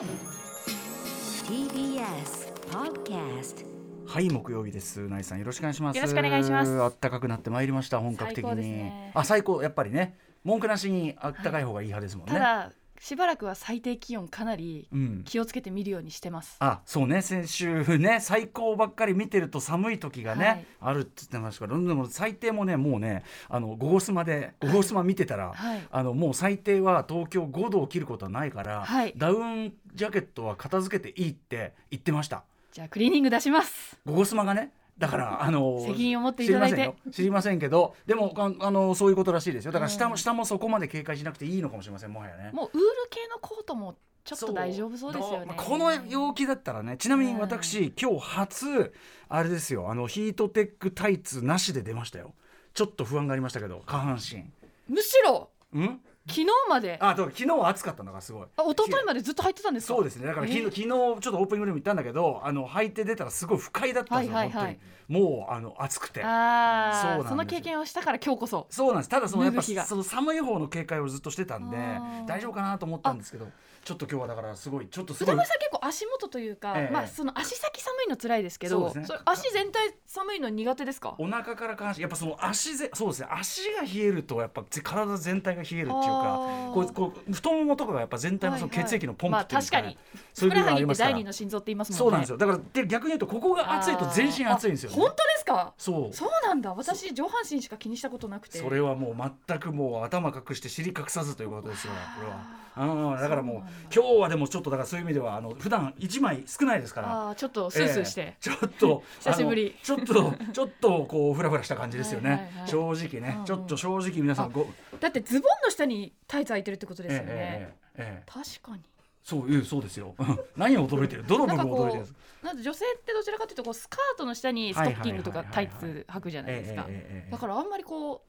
TBS Podcast はい木曜日です。ナイさんよろしくお願いします。よろしくお願いします。あったかくなってまいりました本格的に、ね。あ最高やっぱりね。文句なしにあったかい方がいい派ですもんね、ただしばらくは最低気温かなりうん。気をつけて見るようにしてます、あそうね。先週ね最高ばっかり見てると寒い時がね、はい。ああるって言ってましたからでも最低もねもうねあのゴゴスマでゴゴスマ見てたら、はい。あのもう最低は東京5度を切ることはないから、はい。ダウンジャケットは片付けていいって言ってました。じゃあクリーニング出します。ゴゴスマがねだからあの責任を持っていただいて。知りませんよ。知りませんけどでもああのそういうことらしいですよ。だから下も,、うん。下もそこまで警戒しなくていいのかもしれませんもはやね。もうウール系のコートもちょっと大丈夫そうですよね。どまあこの陽気だったらねちなみに私、今日初あれですよあのヒートテックタイツなしで出ましたよ。ちょっと不安がありましたけど下半身。むしろ。うん？昨日まで。ああだから昨日は暑かったのがすごい。一昨日までずっと入ってたんですか？そうですね。だから昨日え昨日ちょっとオープニングでも言ったんだけどあの履いて出たらすごい不快だったんですよ、はいはいはい。もうあの暑くて。あそうその経験をしたから今日こそ。そうなんです。ただそのやっぱその寒い方の警戒をずっとしてたんで大丈夫かなと思ったんですけどちょっと今日はだからすごいちょっとすごい。歌丸さん結構足元というか、ええ。まあその足先寒いの辛いですけどそうですね。れ足全体寒いの苦手ですか？お腹から下半身やっぱその足ぜそうですね。足が冷えるとやっぱぜ体全体が冷えるっていうかこうこう太ももとかがやっぱ全体のそのはい。はい血液のポンプっていうまあ確かに。そういう部分がふくらはぎってありますから第二の心臓って言いますもんね。そうなんですよ。だからで逆に言うとここが熱いと全身熱いんですよ、ね、あ本当ですか？そう。そうなんだ。私上半身しか気にしたことなくて。それはもう全くもう頭隠して尻隠さずということですよ。これは。うん、だからもう今日はでもちょっとだからそういう意味ではあの普段一枚少ないですから。ちょっとスースーして、ええ。ちょっと 久しぶり。ちょっとちょっとこうフラフラした感じですよね、正直ね、ちょっと正直皆さんごだってズボンの下にタイツ履いてるってことですよね、ええ確かに。そういうそうですよ。何を驚いてる？どの部分驚いてるんですか？うなんか女性ってどちらかというとこうスカートの下にストッキングとかタイツ履くじゃないですか。だからあんまりこ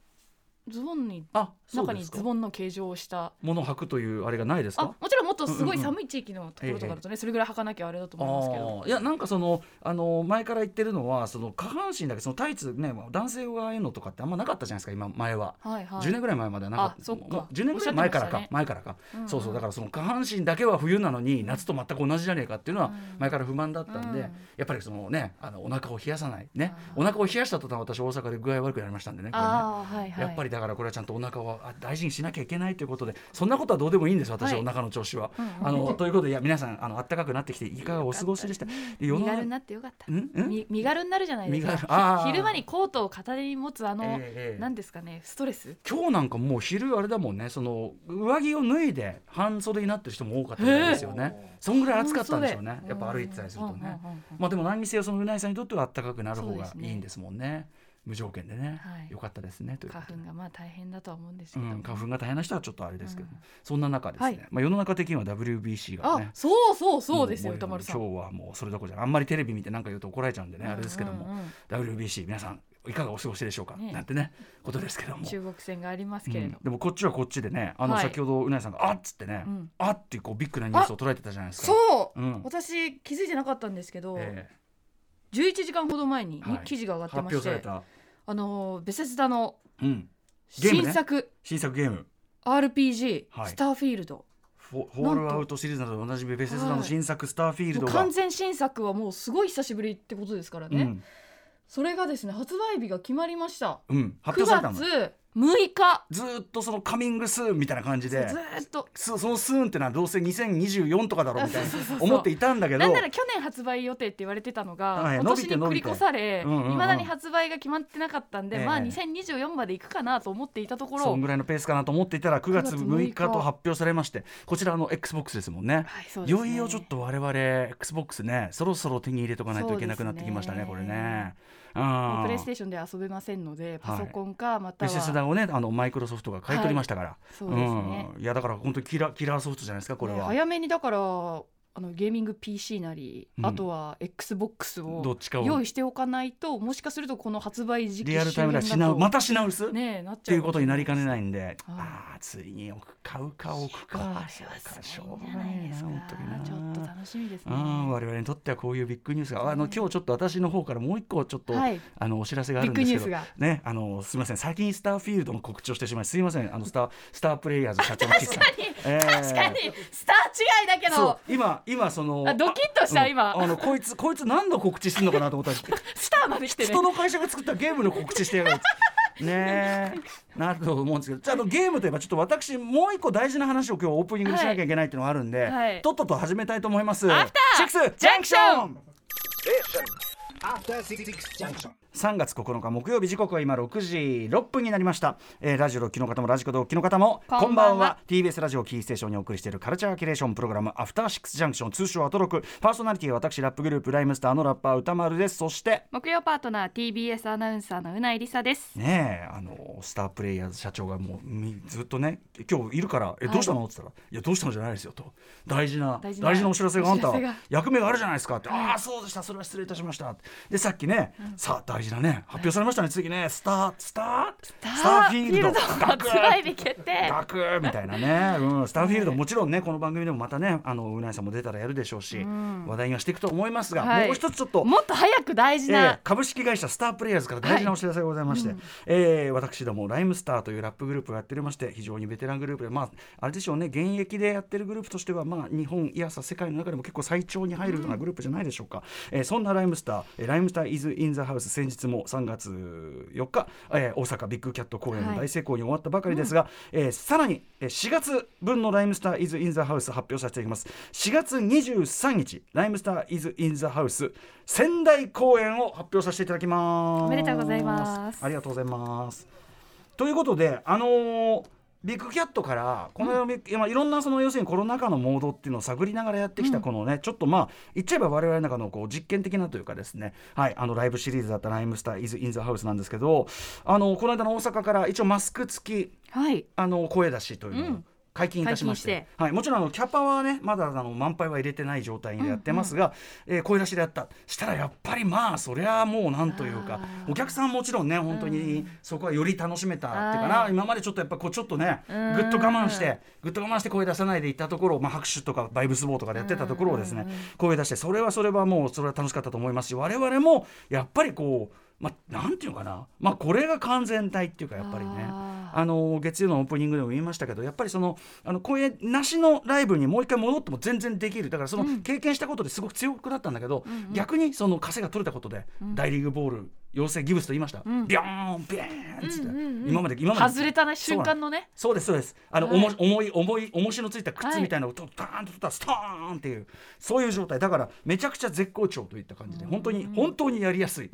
うズボンに中にズボンの形状をした。物履くというあれがないですあかもちろんとすごいうんうんうん寒い地域のところとかだとね、それぐらい履かなきゃあれだと思いますけど。いやなんかそのあの前から言ってるのはその下半身だけそのタイツね男性用がああいうのとかってあんまなかったじゃないですか今前は。はいはい。10年ぐらい前まではなかったあそっか。もう10年ぐらい前からか、前からか、うんうんそうそうだからその下半身だけは冬なのに夏と全く同じじゃねえかっていうのはうん。前から不満だったんで、うん。やっぱりそのねあのお腹を冷やさないね。お腹を冷やした途端私大阪で具合悪くなりましたんでねこれね。ああはいはい。やっぱりだからこれはちゃんとお腹をあ大事にしなきゃいけないということでそんなことはどうでもいいんです私、はい。お腹の調子は。あのということでいや皆さんあの暖かくなってきていかがお過ごしでした。身軽になってよかった。身軽になるじゃないですか。昼間にコートを片手に持つあの、えなんですかねストレス？今日なんかもう昼あれだもんね。その上着を脱いで半袖になってる人も多かったですよね。そんぐらい暑かったんでしょうね。やっぱ歩いてたりするとね。まあでも何にせよそのうないさんにとっては暖かくなる方がいいんですもんね無条件でね、はい。よかったですね花粉がまあ大変だとは思うんですけど、うん、花粉が大変な人はちょっとあれですけど、うん。そんな中ですね、はい。まあ、世の中的には WBC があねそうそうそうですよも歌丸さん。今日はもうそれどころじゃあんまりテレビ見て何か言うと怒られちゃうんでね、あれですけども、うんうんうん WBC 皆さんいかがお過ごしでしょうか、ね。なんてねことですけども。中国戦がありますけれど、うん。でもこっちはこっちでねあのはい。先ほどうなぎさんが「あっ」つってね「うん。あっ」っていうこうビッグなニュースを捉えてたじゃないですか。そう、うん。私気づいてなかったんですけど、え11時間ほど前に、はい。記事が上がってましてあのベセスダのうん、ゲームね。新作、新作ゲーム。RPG、はいスターフィールドフォ「フォールアウト」シリーズなどでおなじみベセスダの新作「スターフィールドが」もう完全新作はもうすごい久しぶりってことですからね、うん。それがですね発売日が決まりました。うん、発9表されたの。月6日。ずーっとそのカミングスーンみたいな感じでずーっと。そそのスーンってのはどうせ2024とかだろうみたいな 思っていたんだけどなんなら去年発売予定って言われてたのが、はい今年に繰り越されい伸びて。伸びてうんうんうん。まだに発売が決まってなかったんで、ええ。まあ2024までいくかなと思っていたところ。そんぐらいのペースかなと思っていたら9月9月6 6日と発表されましてこちらあの XBOX ですもんね。はいね。いよいよちょっと我々 XBOX ねそろそろ手に入れとかないといけなくなってきましたねねれね。プレイスーテーションで遊べませんのでパソコンかまたは、ベセスダをねあのマイクロソフトが買い取りましたから、そうですね。うん。いやだから本当にキラキラーソフトじゃないですかこれねは、早めにだからあのゲーミング PC なり、うん。あとは XBOX をどっちかを。用意しておかないともしかするとこの発売時期リアルタイムで品う。また品薄、っねえなっちゃう。ていうことになりかねないいんで、はい。ああついに買うか置くか。しすょうがないいですか本当にな。ちょっと楽しみですね。うん我々にとってはこういうビッグニュースが。あの今日ちょっと私の方からもう一個ちょっと、はい。あのお知らせがあるんですけど。ねあのすみません。先にスターフィールドの告知をしてしまいすみません。あのスタースタープレイヤーズ社長の岸さん。確かに、えー。確かにスター違いだけど。今今今そのあドキッとしたあ今うん。あのこいつこいつ何の告知するのかなと思ったらスターまで来てね人の会社が作ったゲームの告知してやがる。ねえ。なると思うんですけど。じゃああのゲームといえばちょっと私もう一個大事な話を今日オープニングでしなきゃいけないっていうのがあるんで、はい。とっとと始めたいと思います。アフターシックスジャンクション。After Six Junction. 3月9日木曜日時刻は今6時6分になりました、えーラジオ6期の方もラジコ同期の方もこんばんは。TBS ラジオキーステーションにお送りしているカルチャーキュレーションプログラムアフターシックスジャンクション通称アトロク。パーソナリティは私ラップグループライムスターのラッパー歌丸です。そして木曜パートナー TBS アナウンサーのうないりさです。ねえあのスタープレイヤーズ社長がもうみずっとね今日いるから「えどうしたの?」って言ったら「いやどうしたのじゃないですよ」と「大事な大大事な事なお知らせがあんた。役目があるじゃないですか」って「ああそうでしたそれは失礼いたしました」でさっきね、さあ大事なね発表されましたね次ね。スタースタースターフィールド。発売日決定。ガクーみたいなね、うん、スターフィールドもちろんねこの番組でもまたねあのうないさんも出たらやるでしょうし、話題にはしていくと思いますが、はい。もう一つちょっともっと早く大事えーな、株式会社スタープレイヤーズから大事なお知らせがございまして、えー私どもライムスターというラップグループをやっておりまして非常にベテラングループでまああれでしょうね現役でやってるグループとしてはまあ日本いやさ世界の中でも結構最長に入るようなグループじゃないでしょうか、えーそんなライムスター、えーライムスターイズインザハウス先日も3月4日、えー大阪ビッグキャット公演の大成功に終わったばかりですが、えーさらにえー4月分のライムスターイズインザハウス発表させていただきます。4月23日ライムスターイズインザハウス仙台公演を発表させていただきます。おめでとうございます。ありがとうございます。ということであのービッグキャットからこの、まあいろんなその要するにコロナ禍のモードっていうのを探りながらやってきたこのね、ちょっとまあ言っちゃえば我々の中のこう実験的なというかですね。はいあのライブシリーズだったライムスターイズインザハウスなんですけどあのこの間の大阪から一応マスク付きはい。あの声出しというのをうん解禁いたしまして,、はい、もちろんあのキャパはねまだあの満杯は入れてない状態でやってますが、えー声出しでやった。したらやっぱりまあそりゃもうなんというかお客さんもちろんね本当にそこはより楽しめたっていうかはない今までちょっとやっぱこうちょっとねぐうん。っと我慢してぐっと我慢して声出さないでいったところ、まあ、拍手とかバイブスボーとかでやってたところをですね声出してそれはそれはもうそれは楽しかったと思いますし我々もやっぱりこうまあ、なんていうのかな、まあ、これが完全体っていうかやっぱりね。ああの月曜のオープニングでも言いましたけどやっぱりそのあの声なしのライブにもう一回戻っても全然できる。だからその経験したことですごく強くなったんだけど、逆にその稼が取れたことで、大リーグボール養成ギブスと言いました、ん。ビョーンビーンっつって、うんうんうん今まで今まで。外れたね瞬間のね。そうですそうです。あの、はい。重い重い重しのついた靴はいみたいなのをとパーンと取ったらストーンっていうそういう状態。だからめちゃくちゃ絶好調といった感じで本当に本当にやりやすい、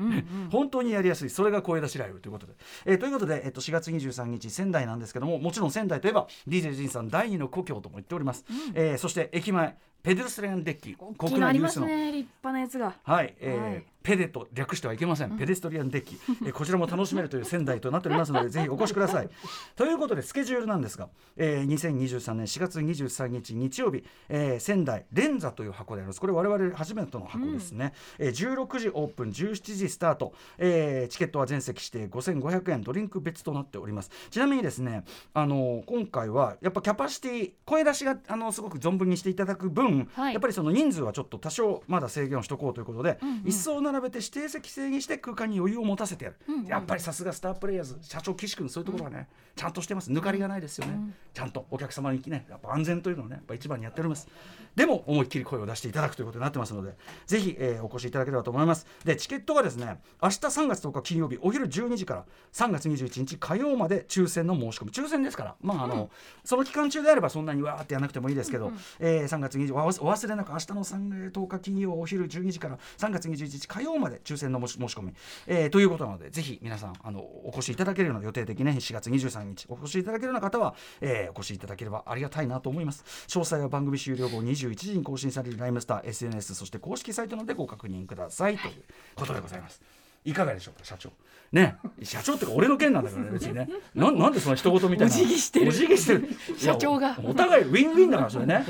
本当にやりやすい。それが声出しライブということで、えーということで、えっと4月23日仙台なんですけどももちろん仙台といえば DJ ジンさん第二の故郷とも言っております、えーそして駅前ペデルストリアンデッキ。大きなありますの。ね立派なやつが。はい、えーはい。ペデと略してはいけません、ペデストリアンデッキ、えーこちらも楽しめるという仙台となっておりますのでぜひお越しください。ということでスケジュールなんですが、えー2023年4月23日日曜日、えー仙台連座という箱であります。これ我々初めての箱ですね、えー16時オープン17時スタート、えーチケットは全席指定5500円ドリンク別となっております。ちなみにですねあの今回はやっぱキャパシティ声出しがあのすごく存分にしていただく分、はい。やっぱりその人数はちょっと多少まだ制限をしとこうということで、椅子を並べて指定席制にして空間に余裕を持たせてやる、やっぱりさすがスタープレイヤーズ社長岸君そういうところはね、ちゃんとしてます。抜かりがないですよね、ちゃんとお客様にねやっぱ安全というのをねやっぱ一番にやっております。でも思いっきり声を出していただくということになってますのでぜひ、えーお越しいただければと思います。でチケットがですね明日3月10日金曜日お昼12時から3月21日火曜まで抽選の申し込み。抽選ですから。まああの、その期間中であればそんなにわーってやらなくてもいいですけど、えー3月20お忘お忘れなく明日の3 10日金曜お昼12時から3月21日火曜まで抽選の申し申し込み、えーということなのでぜひ皆さんあのお越しいただけるような予定的ね4月23日お越しいただけるような方は、えーお越しいただければありがたいなと思います。詳細は番組終了後21時に更新されるライムスター SNS そして公式サイトのでご確認ください。ということでございます。いかがでしょうか社長。ね。社長ってか俺の件なんだからね別にね。ななんでその一言みたいな。お辞儀してる。お辞儀してる。社長が。おお互いウィンウィンだからそれね。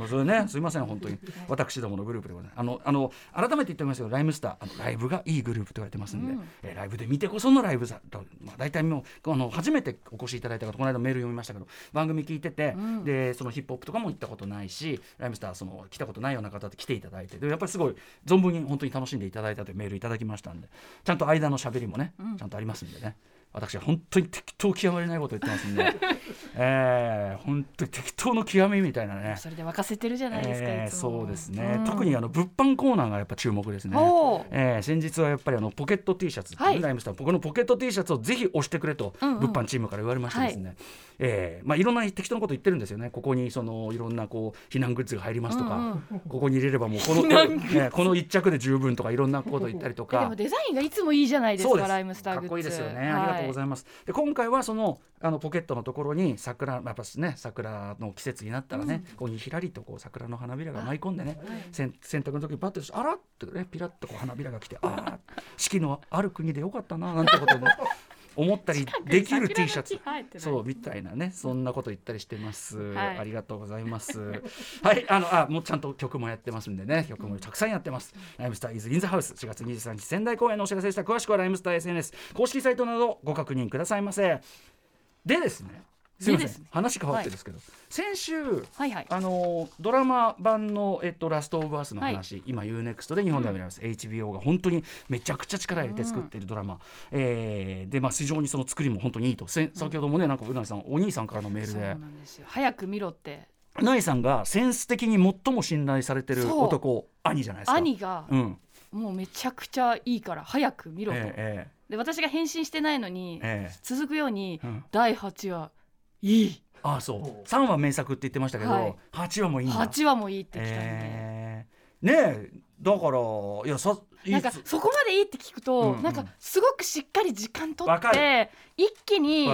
うん。それね。すいません本当に。私どものグループでございます。あのあの改めて言っておきますけどライムスターあのライブがいいグループと言われてますんで、えーライブで見てこそのライブだと、まあ、大体もうあの初めてお越しいただいた方この間メール読みましたけど番組聞いてて、でそのヒップホップとかも行ったことないしライムスターその来たことないような方って来ていただいてでやっぱりすごい存分に本当に楽しんでいただいたというメールいただきましたんでちゃんと間のしゃべりもね、ちゃんとありますんでね私は本当に適当極まりないこと言ってますんで、えー、本当に適当の極みみたいなね。それで沸かせてるじゃないですか、えーそうですね、うん。特にあの物販コーナーがやっぱ注目ですね。えー先日はやっぱりあのポケット T シャツはい。ライムスターこのポケット T シャツをぜひ押してくれとうんうん。物販チームから言われましてですね、えーまあいろんな適当なこと言ってるんですよね。ここにそのいろんなこう避難グッズが入りますとか、うんここに入れればもうこのね、この一着で十分とかいろんなこと言ったりとか。えでも。デザインがいつもいいじゃないですかライムスターグッズ。かっこいいですよね、ありがとうございます。で今回はそのあのポケットのところに桜やっぱね桜の季節になったらね、ここにひらりとこう桜の花びらが舞い込んでね、せん洗濯の時にパッとあらってねピラッとこう花びらが来てああ四季のある国でよかったななんてことも思ったりできる T シャツ。そうみたいなね。そんなこと言ったりしてます、はい。ありがとうございます。はいあのあもうちゃんと曲もやってますんでね。曲もたくさんやってます、ライムスターイズインザハウス4月23日仙台公演のお知らせでした。詳しくはライムスター SNS 公式サイトなどご確認くださいませ。でですねすいません。ね話変わってですけど、先週はいはい。あのドラマ版の、えっと、ラスト・オブ・アースの話、今 UNEXT で日本では見られます、HBO が本当にめちゃくちゃ力入れて作っているドラマ、えーで、まあ、非常にその作りも本当にいいと。せ先ほどもねなんかうなぎさんお兄さんからのメールそうで早く見ろって。うなぎさんがセンス的に最も信頼されてる男兄じゃないですか。兄がうん。もうめちゃくちゃいいから早く見ろと、えで私が返信してないのに、ええ。え続くように、うん。第8話いい。ああそう。3話名作って言ってましたけど、はい。8話もいいんだ。8話もいいってきたんで、えー。ねえだからいやさなんかそこまでいいって聞くと、うんうん。なんかすごくしっかり時間取わかって一気に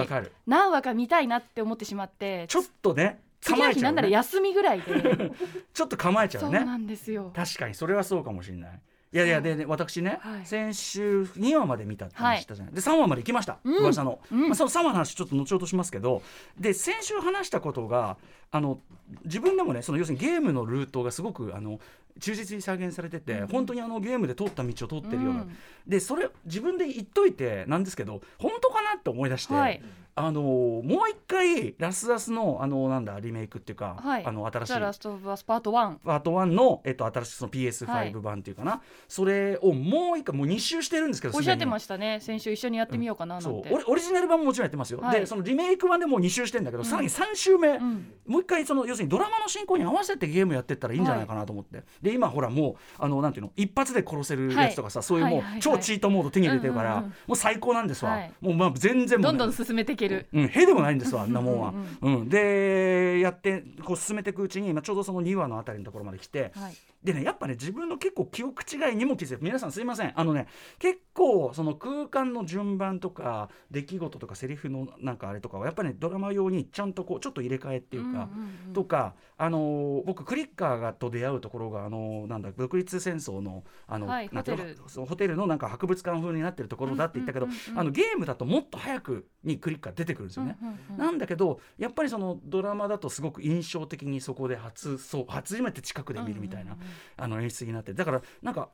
何話か見たいなって思ってしまってちょっとね次の日なんならね休みぐらいで。ちょっと構えちゃね。そううなんですよ。確かにそれはそうかもしれないいやいやで、ね、私ね、はい。先週2話まで見たって話したじゃない、で3話まで行きました、うん。噂の、うん。まあ、その3話の話ちょっと後ほどしますけどで先週話したことがあの自分でもねその要するにゲームのルートがすごくあの忠実に再現されてて、うん本当にあのゲームで通った道を通ってるような、うん。でそれ自分で言っといてなんですけど本当かなって思い出して、はい。あのもう一回ラスアスのあのなんだリメイクっていうか、はい。あの新しい。ザ・ラスト・オブ・アスパート1パート1の、えっと、新しいそのはい。PS5 版っていうかな、それをもう一回もう2周してるんですけどおっしゃってまししたね。先週一緒にやってみようかななんそう。て、オリジナル版ももちろんやってますよ、はい。でそのリメイク版でもう2周してんだけど、うん。さらに3周目、うん。もう一回その要するにドラマの進行に合わせてゲームやってったらいいんじゃないかなと思って、で今ほらもうあのなんていうの一発で殺せるやつとかさ、そういうもう、超チートモード手に入れてるから、もう最高なんですわ、はい。もうまあ全然もうねどんどん進めていける、うん、へでもないんですわあんなもんは。ううんでやってこう進めていくうちに、まあ、ちょうどその2話のあたりのところまで来て、はいでねやっぱね自分の結構記憶違いにも気づいて皆さんすいませんあのね結構その空間の順番とか出来事とかセリフのなんかあれとかはやっぱり、ね、ドラマ用にちゃんとこうちょっと入れ替えっていうか。んんうんとか、あのー僕クリッカーがと出会うところが、あのーなんだ独立戦争のあの、はいホテルホテルのなんか博物館風になってるところだって言ったけど、うんうんうんうんあのゲームだともっと早くにクリッカー出てくるんですよね。うんうんうんなんだけどやっぱりそのドラマだとすごく印象的にそこで初そう初めて近くで見るみたいな、うんうんうんあの演出になってるだからなんか。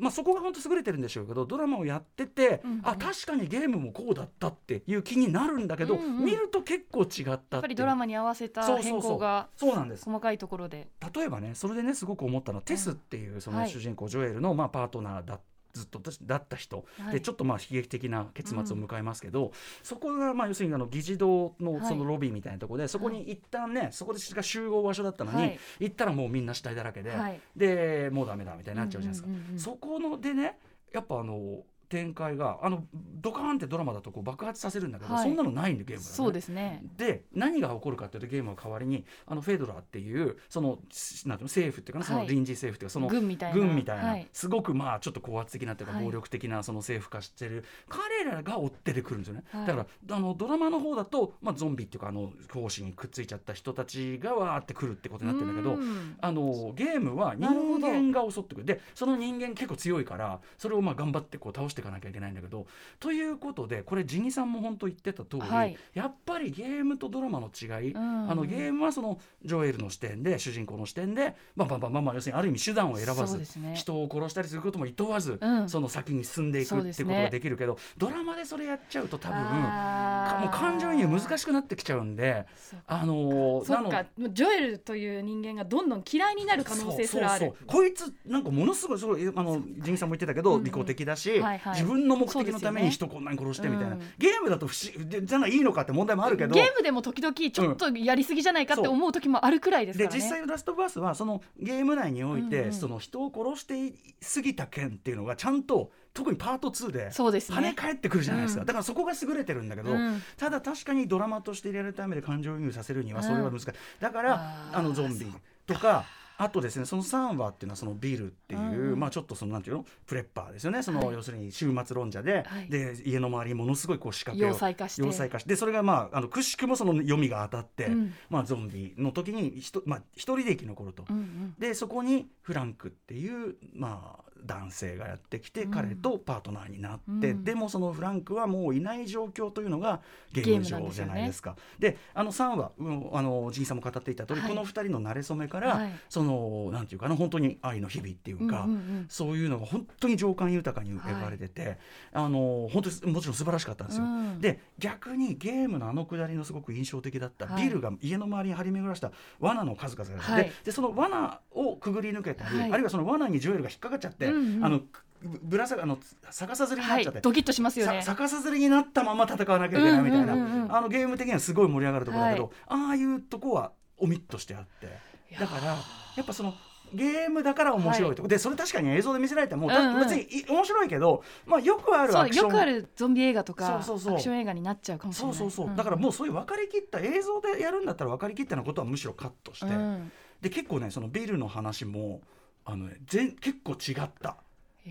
まあ、そこが本当優れてるんでしょうけどドラマをやってて、うんうん。あ確かにゲームもこうだったっていう気になるんだけど、うんうん見ると結構違ったっやっぱりドラマに合わせたそうそうそう。変更がそうなんです。細かいところで。例えばねそれでねすごく思ったのは、テスっていうそのはい。主人公ジョエルのまあパートナーだずっとだった人、はい。でちょっとまあ悲劇的な結末を迎えますけど、そこがまあ要するにあの議事堂のはい。そのロビーみたいなところで、そこに一旦ねそこでしか集合場所だったのに、はい。行ったらもうみんな死体だらけで、はい。でもうダメだみたいになっちゃうじゃないですか。うんうんうんうん。そこのでねやっぱあの展開があのドカーンってドラマだとこう爆発させるんだけど、はい。そんなのないんでゲームだ、ね、そうですね。で何が起こるかっていうとゲームの代わりにあのフェドラーっていうそのしなんていうの政府っていうかな、そのはい。臨時政府っていうかその軍みたいな。軍みたいな、はい。すごくまあちょっと高圧的なっていうかはい。暴力的なその政府化してる、彼らが追っててくるんですよね、はい。だからあのドラマの方だと、まあ、ゾンビっていうかあの胞子にくっついちゃった人たちがわーってくるってことになってるんだけどうん。あのゲームは人間が襲ってくる。でその人間結構強いからそれをまあ頑張ってこう倒していかなきゃいけないんだけどということでこれジニさんも本当言ってた通り、はい。やっぱりゲームとドラマの違い、うん。あのゲームはそのジョエルの視点で主人公の視点でバンバンバンバンバン要するにある意味手段を選ばず、ね。人を殺したりすることも厭わず、うん。その先に進んでいくっていうことができるけど、ドラマでそれやっちゃうと多分もう感情移入難しくなってきちゃうんであのーなのジョエルという人間がどんどん嫌いになる可能性すらある。そうそうそう。こいつなんかものすごいあのジンさんも言ってたけど、利己的だし、自分の目的のために人こんなに殺してみたいな、うん。ゲームだと不思じゃないいいのかって問題もあるけど。ゲームでも時々ちょっとやりすぎじゃないかって思う時もあるくらいですからね。で実際の「ラストバース」はそのゲーム内において、うんうん。その人を殺してすぎた件っていうのがちゃんと特にパート2で跳ね返ってくるじゃないですか、うん。だからそこが優れてるんだけど、うん。ただ確かにドラマとしてリアルタイムで感情移入させるにはそれは難しい、だからあのゾンビとかあとですねその3話っていうのはそのビルっていう、うんまあちょっとそのなんていうの？プレッパーですよね。その、はい。要するに終末論者で、はい。で家の周りにものすごいこう仕掛けを要塞化して。要塞化してでそれがまああのくしくもその読みが当たって、うん。まあゾンビの時にひとまあ一人で生き残ると。うんうん。でそこにフランクっていう、まあ、男性がやってきて、うん。彼とパートナーになって、うん。でもそのフランクはもういない状況というのがゲーム上じゃないですか。であの3話、うんあのジンさんも語っていた通り、はい。この2人の馴れ初めから、はい。そのなんていうかな本当に愛の日々っていうか。うんうんうん。そういうのが本当に情感豊かに描かれてて、あの本当にもちろん素晴らしかったんですよ。うん。で逆にゲームのあのくだりのすごく印象的だった、はい。ビルが家の周りに張り巡らした罠の数々がある、はい。ででその罠をくぐり抜けたり、はい。あるいはその罠にジョエルが引っかかっちゃって、うんうん。あのぶぶらさあの逆さずりになはっちゃって。い。ドキッとしますよさね。逆さずりになったまま戦わなきゃいけないみたいな、うんうんうんうん。あのゲーム的にはすごい盛り上がるところだけど、はい。ああいうとこはオミットしてあって。だからやっぱそのゲームだから面白いとこ、でそれ確かに映像で見せられても、だうんうん。別にい面白いけど、まあ、よくあるアクション。よくあるゾンビ映画とかそうそうそう。アクション映画になっちゃうかもしれない。そうそうそう、ん。だからもうそういう分かりきった映像でやるんだったら分かりきったようなことはむしろカットして、うん。で結構ねそのビルの話もあの、ね、全結構違った。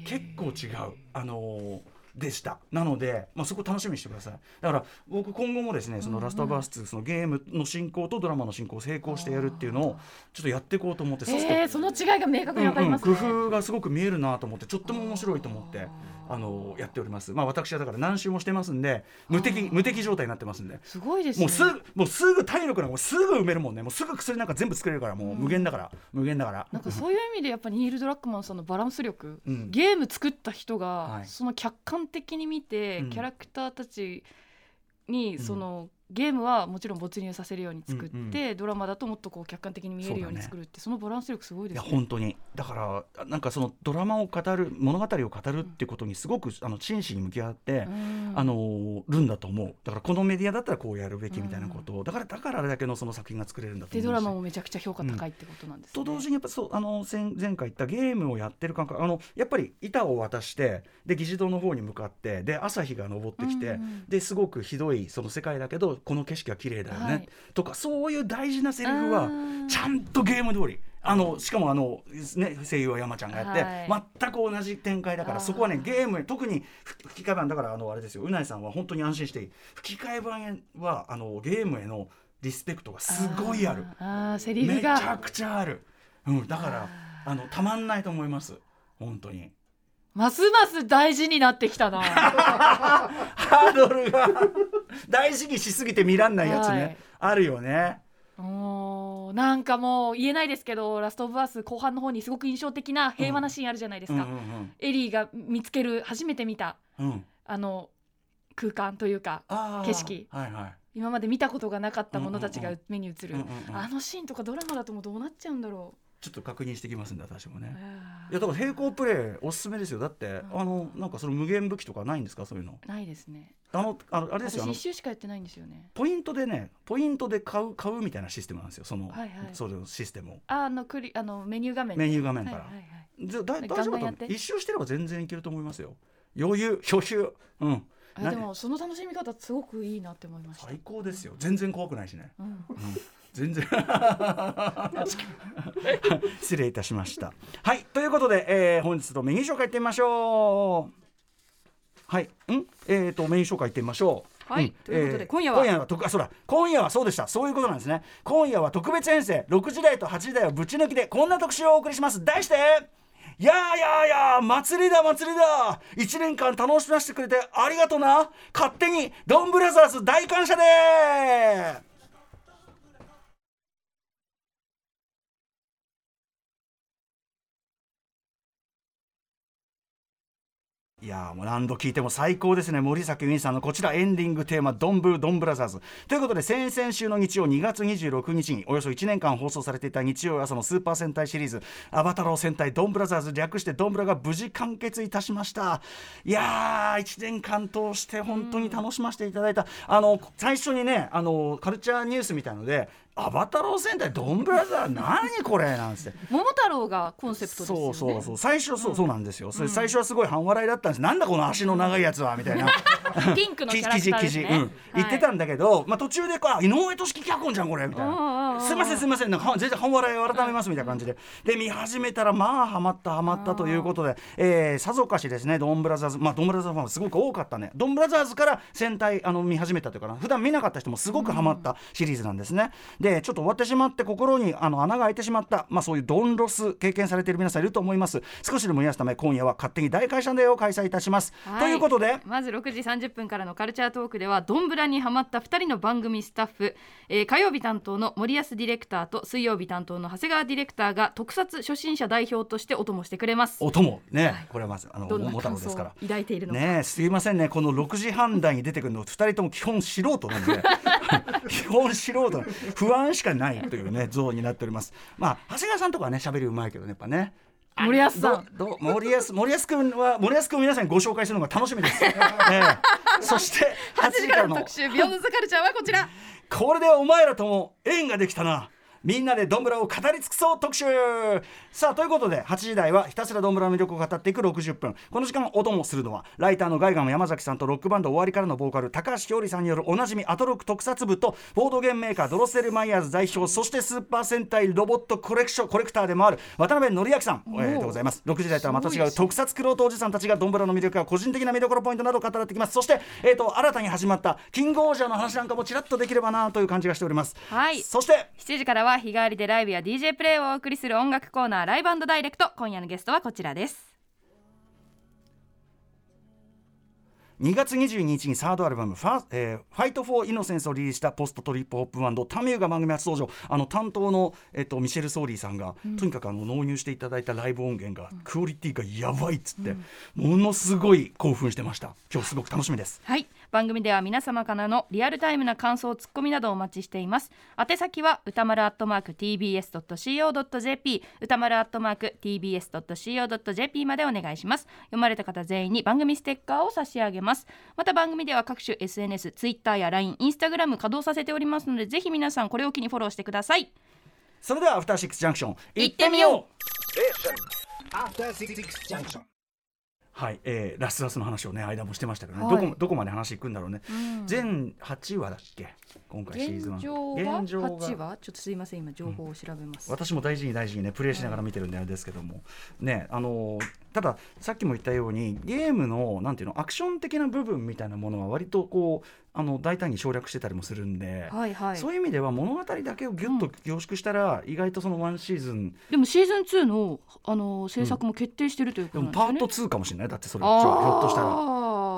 結構違う。あのーでした。なので、まあ、そこ楽しみにしてください。だから僕今後もですねその「ラストバース2」そのゲームの進行とドラマの進行を並行してやるっていうのをちょっとやっていこうと思ってその違いが明確にわかりますね。うんうん工夫がすごく見えるなと思ってちょっとも面白いと思ってあのやっております。まあ私はだから何周もしてますんで無敵無敵状態になってますんで。すごいですね。もうすぐもうすぐ体力なんかすぐ埋めるもんね。もうすぐ薬なんか全部作れるからもう無限だから、無限だから。なんかそういう意味でやっぱニール・ドラッグマンさんのバランス力、うん。ゲーム作った人が、はい。その客観的に見て、うん。キャラクターたちにうん。その、ゲームはもちろん没入させるように作って、うんうドラマだともっとこう客観的に見えるように作るってそ,、のバランス力すごいいやですね。本当に。だからなんかそのドラマを語る物語を語るってことにすごくあの真摯に向き合って、うん。あのるんだと思う。だからこのメディアだったらこうやるべきみたいなことを、だからだからあれだけのその作品が作れるんだと思うドラマもめちゃくちゃ評価高いってことなんですね。と同時にやっぱそうあの前前回言ったゲームをやってる感覚あのやっぱり板を渡してで議事堂の方に向かってで朝日が昇ってきて、うんうん。ですごくひどいその世界だけどこの景色が綺麗だよね、はい。とかそういう大事なセリフあはー。ちゃんとゲーム通り。あのしかもあの、ね、声優は山ちゃんがやって、はい。全く同じ展開だからそこはねゲーム特に吹吹き替え版だからあのあれですよ。うないさんは本当に安心していい吹き替え版はあのゲームへのリスペクトがすごいある。あセリめフが。ちゃくちゃある、うん、だからあのたまんないと思います。本当に。ますます大事になってきたな。ハードルが 大事にしすぎて見らんないやつね、はい。あるよね。もうなんかもう言えないですけど「ラストオブアース」後半の方にすごく印象的な平和なシーンあるじゃないですか、うんうんエリーが見つける初めて見たうん。うんあの空間というか景色。はいはい。今まで見たことがなかったものたちがうんうんうん。目に映る、うんうんうん。あのシーンとかドラマだともうどうなっちゃうんだろちょっと確認してきますんで私もう、ねいやだから並行プレイおすすめですよ。だってうん。あのなんかその無限武器とかないんですか？そういうの。ないですねあのあのあれですよ一周しかやってないんですよね。ポイントでねポイントで買う買うみたいなシステムなんですよその、はいはい。そのシステムを。ああのクリあのメニュー画面メニュー画面から。はいはいはい。じゃだ大丈夫だと一周してれば全然いけると思いますよ。余裕余裕。うん。でもその楽しみ方すごくいいなって思いました、最高ですよ。全然怖くないしね、うん、うん、全然。失礼いたしました。はい。ということで、えー本日のメニュー紹介いってみましょうはい。ん？えー、とメニュー紹介いってみましょう。はい。ん。ということで今夜は。今夜は特あそうだ。今夜はそうでした。そういうことなんですね。今夜は特別編成。6時台と8時台をぶち抜きでこんな特集をお送りします。題してやーやーやー祭りだ祭りだ。1年間楽しませてくれてありがとな。勝手にドンブラザーズ大感謝でいやもう何度聞いても最高ですね。森崎ウィンさんのこちらエンディングテーマ「ドンブードンブラザーズ」ということで先々週の日曜2月26日におよそ1年間放送されていた日曜朝のスーパー戦隊シリーズ「アバタロー戦隊ドンブラザーズ」略してドンブラが無事完結いたしました。いやー1年間通して本当に楽しませていただいた、あの最初にねあのカルチャーニュースみたいので「アバタロー戦隊ドンブラザー何これ」なんつって。桃太郎がコンセプトですよね。そうそうそう。最初そう,、そうなんですよ。それ最初はすごい半笑いだったんです、なんだこの足の長いやつはみたいな。ピンクのキャラクターですね。うん。言ってたんだけど、まあ、途中でこうあ井上俊樹脚本じゃんこれみたいうんうんうんうなん。すいませんすいません。なんか全然半笑いを改めますみたいな感じで。で見始めたらまあハマったハマったということで、えーさぞかしですねドンブラザーズ。まあドンブラザーズファンすごく多かったね。ドンブラザーズから戦隊あの見始めたというかな。普段見なかった人もすごくハマったシリーズなんですね、でちょっと終わってしまって心にあの穴が開いてしまった。まあそういうドンロス経験されている皆さんいると思います。少しでも癒すため今夜は勝手に大会社デーを開催いたします、はい。ということでまず6時30分からのカルチャートークではドンブラにハマった2人の番組スタッフ、えー火曜日担当の森保ディレクターと水曜日担当の長谷川ディレクターが特撮初心者代表としてお供してくれます。音もね、はい。これはまずあのどんな感想を郎ですから。抱いているのか、ねえすいませんね。この6時半台に出てくるの2人とも基本素人なんで。基本素人。不安しかないというね像になっております。まあ長谷川さんとかはね喋りうまいけどねやっぱね。森保さん。どど森保森保君は森保君を皆さんにご紹介するのが楽しみです、ええ。そして 8 8時かららのの。特集「ビヨンドザカルチャーはこちら。これでお前らとも縁ができたなみんなでドンブラを語り尽くそう特集。さあということで8時台はひたすらドンブラの魅力を語っていく60分この時間お供するのはライターのガイガン山崎さんとロックバンド終わりからのボーカル高橋ひょうりさんによるおなじみアトロック特撮部とボードゲームメーカードロッセルマイヤーズ代表そしてスーパー戦隊ロボットコレクションコレクターでもある渡辺則明さんおめでとうございます。6時台とはまた違う特撮クロートおじさんたちがドンブラの魅力や個人的な見どころポイントなどを語ってきます。そして、えー、と新たに始まったキングオージャーの話なんかもちらっとできればなという感じがしております。はい。そして7時からは日替わりでライブや DJ プレイをお送りする音楽コーナーライブダイレクト。今夜のゲストはこちらです。2月22日にサードアルバムファ,、えー Fight for Innocence をリリースしたポストトリップホップバンド TAMIW が番組初登場。あの担当の、えっとミシェル・ソーリーさんが、とにかくあの納入していただいたライブ音源が、クオリティがやばいっつって、ものすごい興奮してました。今日すごく楽しみです。はい番組では皆様からのリアルタイムな感想ツッコミなどをお待ちしています。宛先は歌丸アットマーク tbs.co.jp 歌丸アットマーク tbs.co.jp までお願いします。読まれた方全員に番組ステッカーを差し上げます。また番組では各種 SNS ツイッターや LINE インスタグラム稼働させておりますのでぜひ皆さんこれを機にフォローしてください。それではアフターシックスジャンクション行ってみよう。After Six Junction. はい、えー、ラスラスの話をね間もしてましたけどね、はい。どこどこまで話いくんだろうね、全8話だっけ？今回シーズン。現1状は？現状が？8はちょっとすいません今情報を調べます、私も大事に大事にねプレイしながら見てるんであれですけども、ねあのーたださっきも言ったようにゲームのなんていうのアクション的な部分みたいなものは割とこうあの大胆に省略してたりもするんで、はいはい。そういう意味では物語だけをギュッと凝縮したら、意外とそのワンシーズンでもシーズン2のあの制作も決定してるというこでとなんですよね、もパート2かもしれない。だってそれひょっとしたら。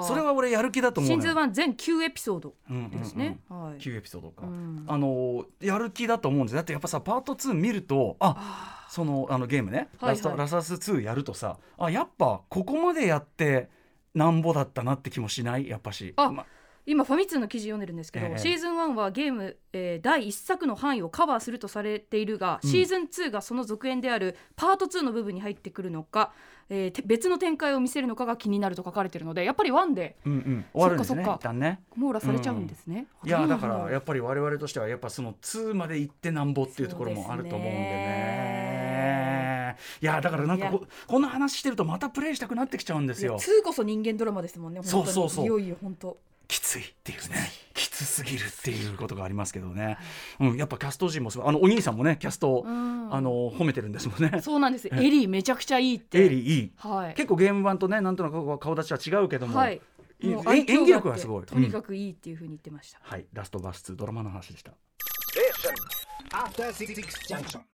それは俺やる気だと思うシーズンのよ1全9エピソードうんうんうん。ですね、はい。9エピソードか、うん。あのやる気だと思うんです。だってやっぱさパート2見るとあそのあのゲームね、はいはい。ラストラサス2やるとさあやっぱここまでやってなんぼだったなって気もしない？やっぱし。あま今ファミ通の記事読んでるんですけど、ええ。シーズン1はゲーム、えー第1作の範囲をカバーするとされているが、うん。シーズン2がその続編であるパート2の部分に入ってくるのか、えーて別の展開を見せるのかが気になると書かれてるのでやっぱり1でうんうん。終わるんですねそっかそっか一旦ね。網羅されちゃうんですね。いやだからやっっぱり我々としてはやっぱその2まで行ってなんぼっていうところもあると思うんでねいやだからなんかここんな話してるとまたプレイしたくなってきちゃうんですよ。2こそ人間ドラマですもんねそうそうそう。いよいよ本当。きついっていうね。きつすぎるっていうことがありますけどね、うん、やっぱキャスト陣もすごいあのお兄さんもねキャスト、ん。あの褒めてるんですもんね。そうなんですエリーめちゃくちゃいいって。エリーいい。はい。結構ゲーム版とねなんとなく顔立ちは違うけども、はい。いもう演演技力がすごい。とにかくいいっていうふうに言ってました、はい。ラストバース2ドラマの話でした。After Six Junction.